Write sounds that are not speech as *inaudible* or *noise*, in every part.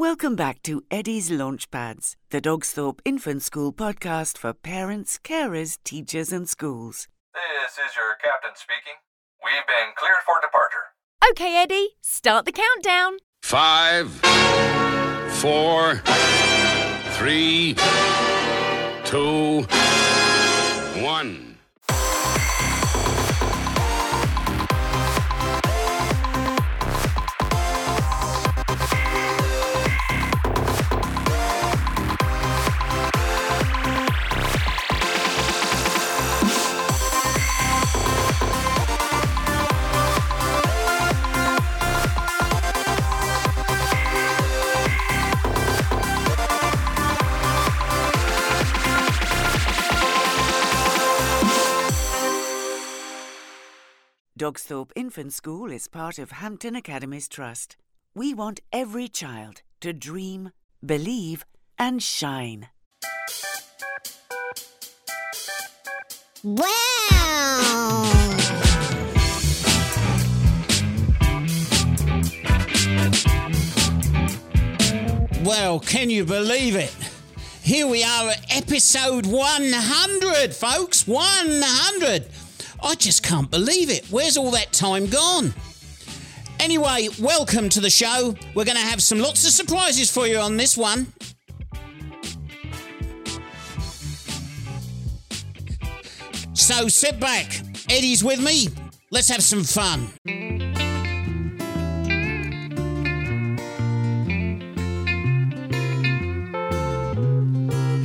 Welcome back to Eddie's Launchpads, the Dogsthorpe Infant School podcast for parents, carers, teachers, and schools. This is your captain speaking. We've been cleared for departure. Okay, Eddie, start the countdown. Five, four, three, two, Dogsthorpe Infant School is part of Hampton Academies Trust. We want every child to dream, believe, and shine. Wow! Well, can you believe it? Here we are at episode 100, folks. 100. I just can't believe it. Where's all that time gone? Anyway, welcome to the show. We're going to have some lots of surprises for you on this one. So sit back. Eddie's with me. Let's have some fun.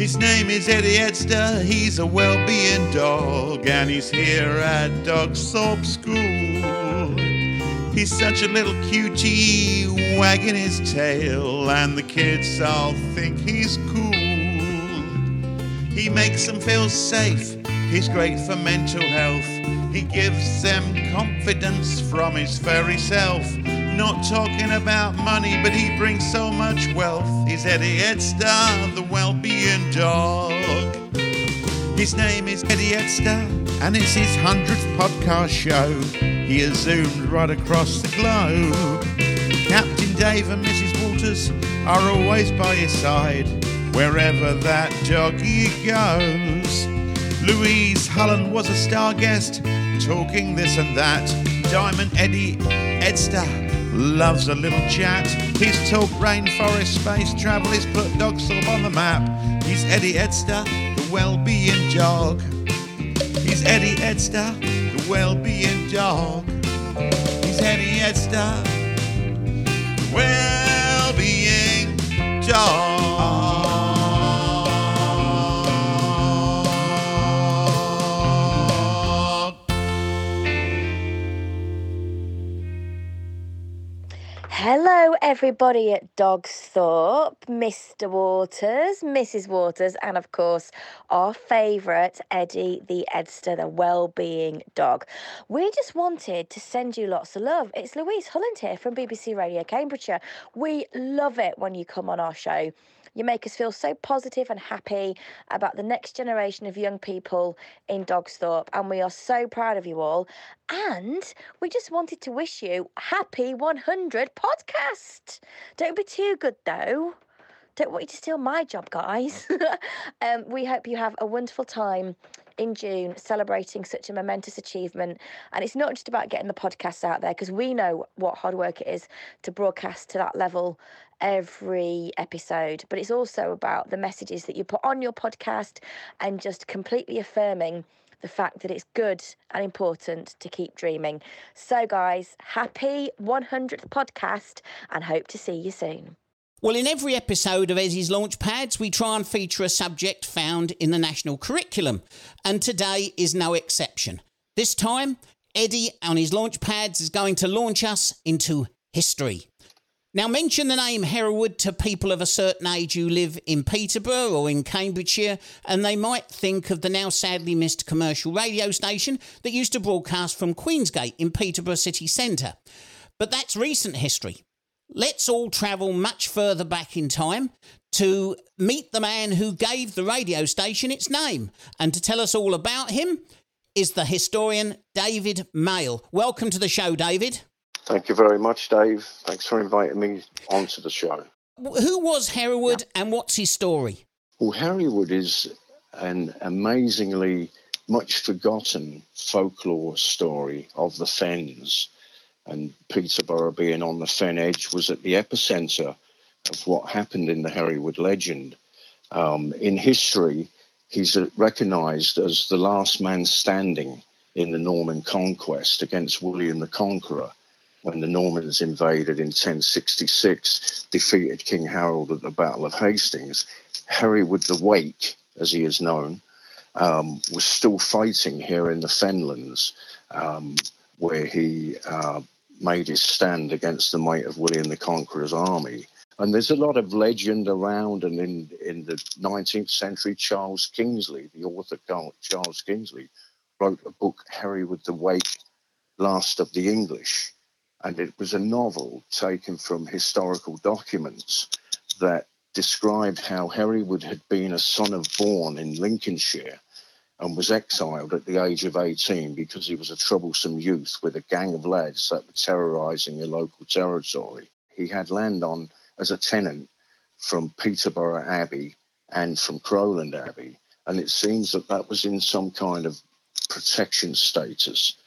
His name is Eddie Edster, he's a well-being dog, and he's here at Dogsthorpe School. He's such a little cutie, wagging his tail, and the kids all think he's cool. He makes them feel safe, he's great for mental health. He gives them confidence from his very self. Not talking about money, but he brings so much wealth. He's Eddie Edster, the well-being dog. His name is Eddie Edster, and it's his hundredth podcast show. He has zoomed right across the globe. Captain Dave and Mrs. Waters are always by his side, wherever that doggy goes. Louise Hulland was a star guest, talking this and that. Diamond Eddie Edster loves a little chat. He's talked rainforest space travel, he's put Dogsthorpe on the map. He's Eddie Edster, the well-being dog. He's Eddie Edster, the well-being dog. He's Eddie Edster, the well-being dog. Everybody at Dogsthorpe, Mr. Waters, Mrs. Waters, and of course, our favourite Eddie the Edster, the well-being dog. We just wanted to send you lots of love. It's Louise Hulland here from BBC Radio Cambridgeshire. We love it when you come on our show. You make us feel so positive and happy about the next generation of young people in Dogsthorpe, and we are so proud of you all. And we just wanted to wish you happy 100 podcast. Don't be too good though. Don't want you to steal my job, guys. *laughs* um, we hope you have a wonderful time in June celebrating such a momentous achievement. And it's not just about getting the podcasts out there because we know what hard work it is to broadcast to that level every episode, but it's also about the messages that you put on your podcast and just completely affirming the fact that it's good and important to keep dreaming. So, guys, happy 100th podcast and hope to see you soon. Well, in every episode of Eddie's Launchpads, we try and feature a subject found in the national curriculum, and today is no exception. This time, Eddie on his Launchpads is going to launch us into history. Now, mention the name Hereward to people of a certain age who live in Peterborough or in Cambridgeshire, and they might think of the now sadly missed commercial radio station that used to broadcast from Queensgate in Peterborough city centre. But that's recent history. Let's all travel much further back in time to meet the man who gave the radio station its name. And to tell us all about him is the historian David Maile. Welcome to the show, David. Thank you very much, Dave. Thanks for inviting me onto the show. Who was Hereward and what's his story? Well, Hereward is an amazingly much forgotten folklore story of the Fens. And Peterborough being on the Fen edge was at the epicenter of what happened in the Hereward legend. Um, in history, he's recognized as the last man standing in the Norman conquest against William the Conqueror when the Normans invaded in 1066, defeated King Harold at the Battle of Hastings. Hereward the Wake, as he is known, um, was still fighting here in the Fenlands, um, where he uh, made his stand against the might of William the Conqueror's army. And there's a lot of legend around, and in, in the 19th century, Charles Kingsley, the author Charles Kingsley, wrote a book, Hereward the Wake, Last of the English. And it was a novel taken from historical documents that described how Hereward had been a son of Bourne in Lincolnshire and was exiled at the age of 18 because he was a troublesome youth with a gang of lads that were terrorizing a local territory. He had land on as a tenant from Peterborough Abbey and from Crowland Abbey, and it seems that that was in some kind of protection status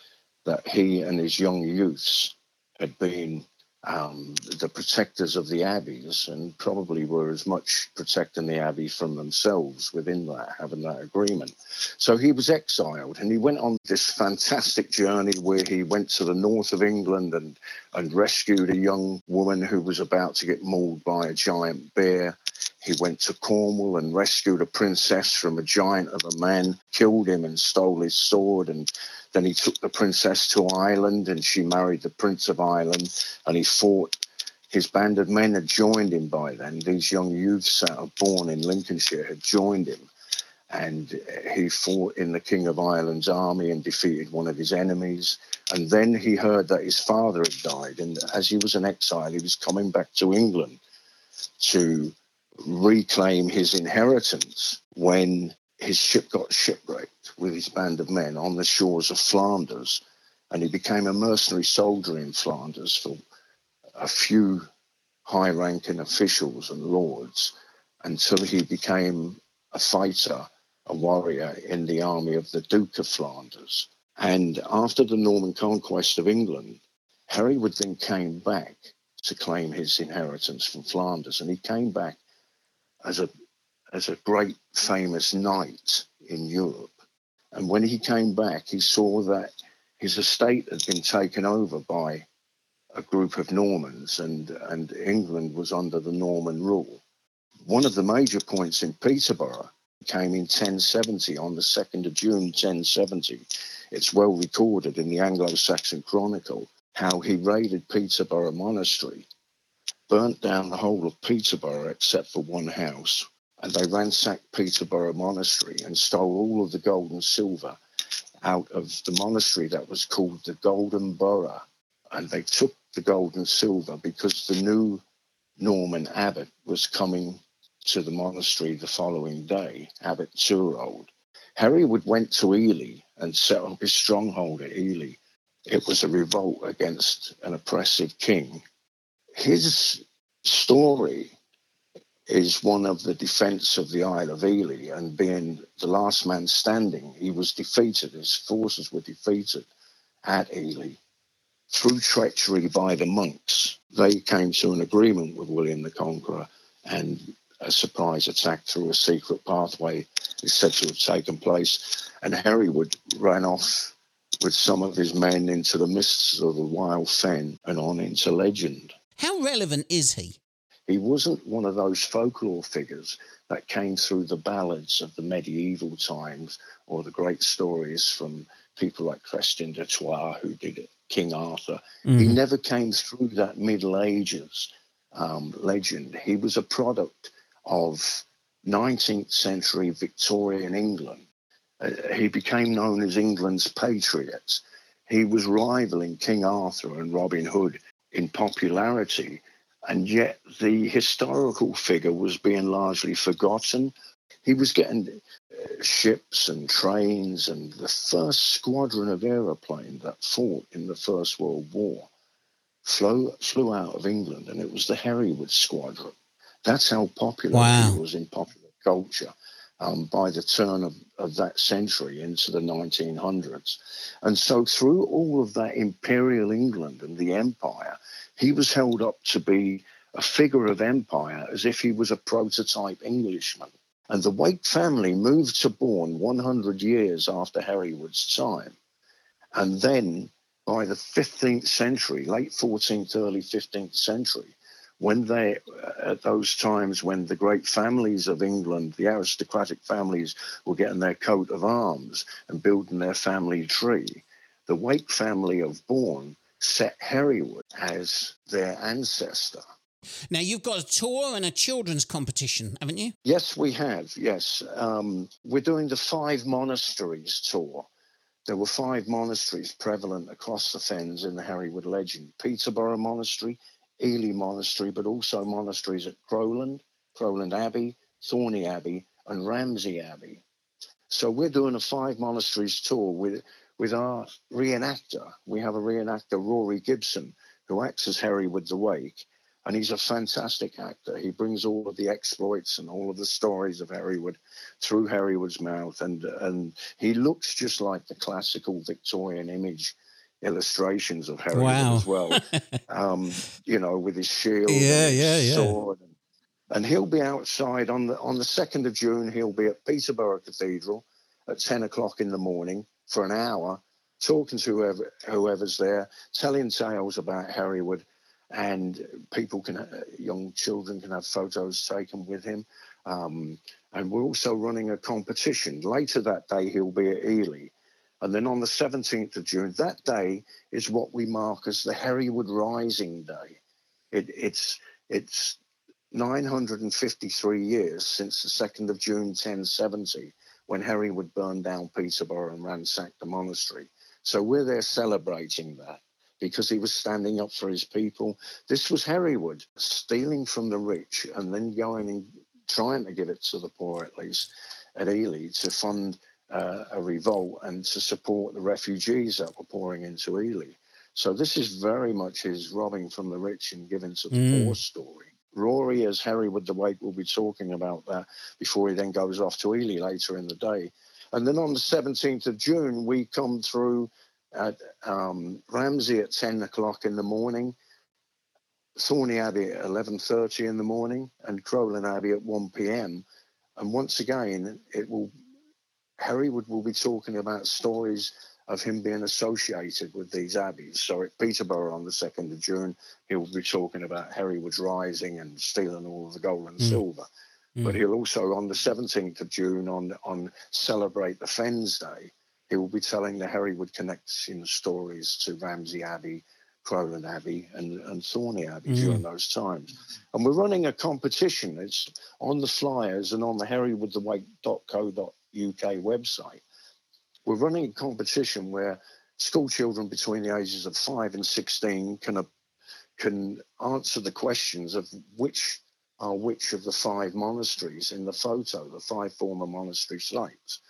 that he and his young youths had been um, the protectors of the abbeys and probably were as much protecting the abbey from themselves within that, having that agreement. So he was exiled and he went on this fantastic journey where he went to the north of England and, and rescued a young woman who was about to get mauled by a giant bear. He went to Cornwall and rescued a princess from a giant of a man, killed him and stole his sword and then he took the princess to Ireland and she married the Prince of Ireland and he fought. His band of men had joined him by then. These young youths that are born in Lincolnshire had joined him. And he fought in the King of Ireland's army and defeated one of his enemies. And then he heard that his father had died. And as he was an exile, he was coming back to England to reclaim his inheritance when his ship got shipwrecked with his band of men on the shores of Flanders, and he became a mercenary soldier in Flanders for a few high ranking officials and lords until he became a fighter, a warrior in the army of the Duke of Flanders. And after the Norman conquest of England, Hereward then came back to claim his inheritance from Flanders, and he came back as a as a great famous knight in Europe. And when he came back, he saw that his estate had been taken over by a group of Normans, and, and England was under the Norman rule. One of the major points in Peterborough came in 1070, on the 2nd of June 1070. It's well recorded in the Anglo Saxon Chronicle how he raided Peterborough Monastery, burnt down the whole of Peterborough except for one house, and they ransacked Peterborough Monastery and stole all of the gold and silver out of the monastery that was called the Golden Borough. And they took the gold and silver because the new Norman abbot was coming to the monastery the following day, Abbot Turold. Hereward went to Ely and set up his stronghold at Ely. It was a revolt against an oppressive king. His story is one of the defense of the Isle of Ely and being the last man standing, he was defeated, his forces were defeated at Ely through treachery by the monks. They came to an agreement with William the Conqueror and a surprise attack through a secret pathway is said to have taken place. And Hereward ran off with some of his men into the mists of the wild fen and on into legend. How relevant is he? He wasn't one of those folklore figures that came through the ballads of the medieval times or the great stories from people like Chrétien de Troyes, who did it, King Arthur. Mm-hmm. He never came through that Middle Ages um, legend. He was a product of 19th century Victorian England. Uh, he became known as England's patriot. He was rivaling King Arthur and Robin Hood in popularity and yet the historical figure was being largely forgotten. He was getting uh, ships and trains, and the first squadron of aeroplanes that fought in the First World War flew, flew out of England, and it was the Hereward Squadron. That's how popular Wow. he was in popular culture um, by the turn of, of that century into the 1900s. And so, through all of that imperial England and the empire, he was held up to be a figure of empire as if he was a prototype Englishman. And the Wake family moved to Bourne 100 years after Hereward's time. And then by the 15th century, late 14th, early 15th century, when they, uh, at those times when the great families of England, the aristocratic families, were getting their coat of arms and building their family tree, the Wake family of Bourne set Hereward as their ancestor. Now you've got a tour and a children's competition, haven't you? Yes, we have. Yes. Um, we're doing the Five Monasteries tour. There were five monasteries prevalent across the fens in the Hereward legend Peterborough Monastery, Ely Monastery, but also monasteries at Crowland, Crowland Abbey, Thorney Abbey, and Ramsey Abbey. So we're doing a five monasteries tour with, with our reenactor. We have a reenactor, Rory Gibson, who acts as Hereward the Wake and he's a fantastic actor. He brings all of the exploits and all of the stories of Hereward through Hereward's mouth, and and he looks just like the classical Victorian image illustrations of Hereward Wow. as well. *laughs* um, you know, with his shield, Yeah, and his yeah, yeah. sword, and, and he'll be outside on the on the second of June. He'll be at Peterborough Cathedral at ten o'clock in the morning for an hour, talking to whoever whoever's there, telling tales about Hereward and people can, young children can have photos taken with him. Um, and we're also running a competition. Later that day, he'll be at Ely. And then on the 17th of June, that day is what we mark as the Hereward Rising Day. It, it's, it's 953 years since the 2nd of June 1070, when Hereward burn down Peterborough and ransack the monastery. So we're there celebrating that because he was standing up for his people. This was Hereward stealing from the rich and then going and trying to give it to the poor, at least at Ely, to fund uh, a revolt and to support the refugees that were pouring into Ely. So this is very much his robbing from the rich and giving to the Mm. poor story. Rory, as Hereward the Wake, will be talking about that before he then goes off to Ely later in the day. And then on the 17th of June, we come through at um, Ramsey at 10 o'clock in the morning, Thorney Abbey at 11.30 in the morning, and Crowland Abbey at 1 p.m. And once again, it will Hereward will be talking about stories of him being associated with these abbeys. So at Peterborough on the 2nd of June, he'll be talking about Hereward's rising and stealing all of the gold and Mm. silver. But Mm. he'll also, on the 17th of June, on, on Celebrate the Fens Day, he will be telling the Hereward connection stories to Ramsey Abbey, Crowland Abbey, and, and Thorney Abbey Mm. during those times. And we're running a competition. It's on the flyers and on the herewardthewake.co.uk website. We're running a competition where school children between the ages of 5 and 16 can, uh, can answer the questions of which are which of the five monasteries in the photo, the five former monastery sites.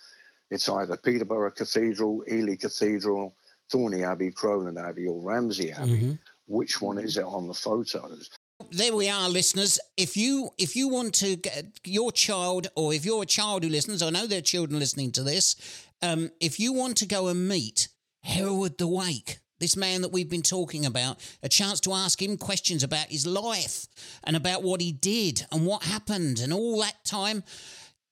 It's either Peterborough Cathedral, Ely Cathedral, Thorney Abbey, Crowland Abbey, or Ramsey Abbey. Mhm. Which one is it on the photos? there we are listeners if you if you want to get your child or if you're a child who listens i know there are children listening to this um, if you want to go and meet hereward the wake this man that we've been talking about a chance to ask him questions about his life and about what he did and what happened and all that time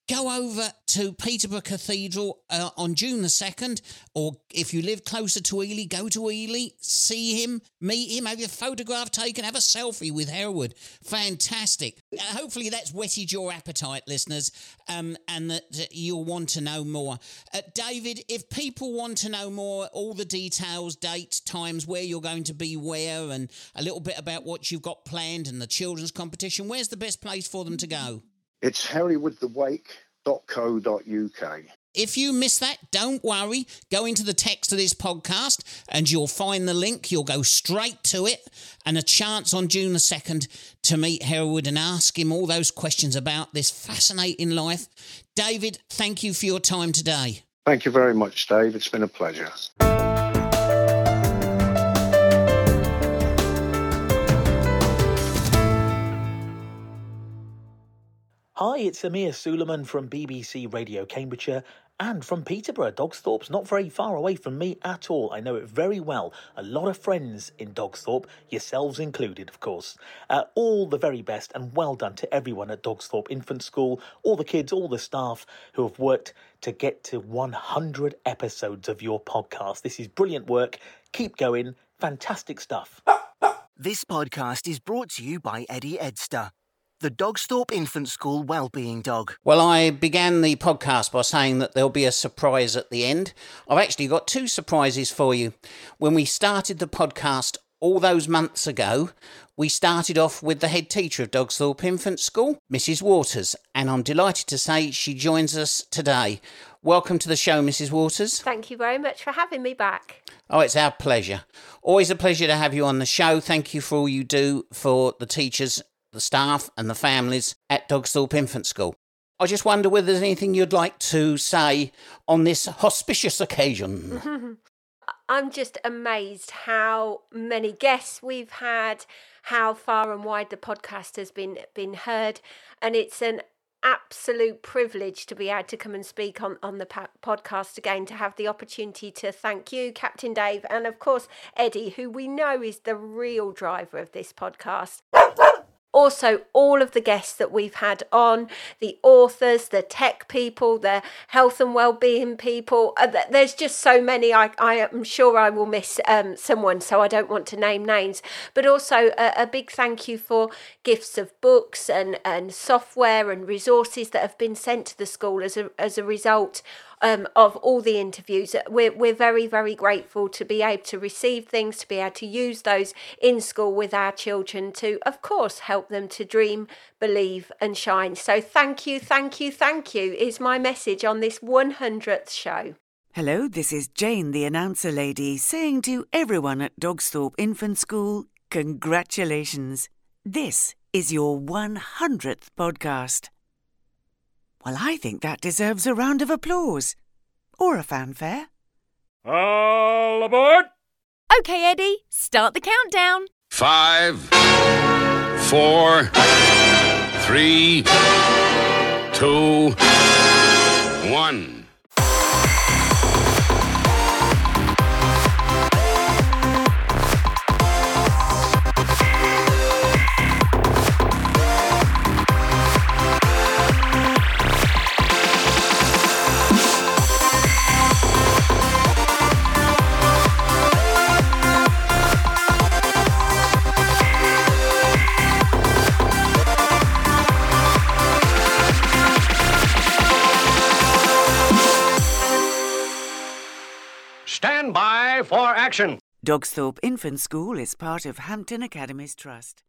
go over to Peterborough Cathedral uh, on June the 2nd, or if you live closer to Ely, go to Ely, see him, meet him, have your photograph taken, have a selfie with Hereward. Fantastic. Uh, hopefully, that's whetted your appetite, listeners, um, and that, that you'll want to know more. Uh, David, if people want to know more, all the details, dates, times, where you're going to be, where, and a little bit about what you've got planned and the children's competition, where's the best place for them to go? It's herewardthewake.co.uk. If you miss that, don't worry. Go into the text of this podcast and you'll find the link. You'll go straight to it and a chance on June the 2nd to meet Hereward and ask him all those questions about this fascinating life. David, thank you for your time today. Thank you very much, Dave. It's been a pleasure. Hi, it's Amir Suleman from BBC Radio Cambridgeshire and from Peterborough. Dogsthorpe's not very far away from me at all. I know it very well. A lot of friends in Dogsthorpe, yourselves included, of course. Uh, all the very best and well done to everyone at Dogsthorpe Infant School, all the kids, all the staff who have worked to get to 100 episodes of your podcast. This is brilliant work. Keep going. Fantastic stuff. This podcast is brought to you by Eddie Edster, the Dogsthorpe Infant School Wellbeing Dog. Well, I began the podcast by saying that there'll be a surprise at the end. I've actually got two surprises for you. When we started the podcast all those months ago, we started off with the head teacher of Dogsthorpe Infant School, Mrs. Waters, and I'm delighted to say she joins us today. Welcome to the show, Mrs. Waters. Thank you very much for having me back. Oh, it's our pleasure. Always a pleasure to have you on the show. Thank you for all you do for the teachers, the staff, and the families at Dogsthorpe Infant School. I just wonder whether there's anything you'd like to say on this auspicious occasion. *laughs* *laughs* I'm just amazed how many guests we've had, how far and wide the podcast has been been heard, and it's an absolute privilege to be able to come and speak on, on the pa- podcast again, to have the opportunity to thank you, Captain Dave, and of course, Eddie, who we know is the real driver of this podcast. Also, all of the guests that we've had on, the authors, the tech people, the health and well-being people. Uh, th- there's just so many. I, I am sure I will miss um, someone, so I don't want to name names. But also a, a big thank you for gifts of books and, and software and resources that have been sent to the school as a, as a result um, of all the interviews. We're, we're very, very grateful to be able to receive things, to be able to use those in school with our children to, of course, help them to dream, believe, and shine. So thank you, thank you, thank you is my message on this 100th show. Hello, this is Jane, the announcer lady, saying to everyone at Dogsthorpe Infant School, congratulations. This is your 100th podcast. Well, I think that deserves a round of applause. Or a fanfare. All aboard! Okay, Eddie, start the countdown. Five, four, three, two, one. Action. Dogsthorpe Infant School is part of Hampton Academies Trust.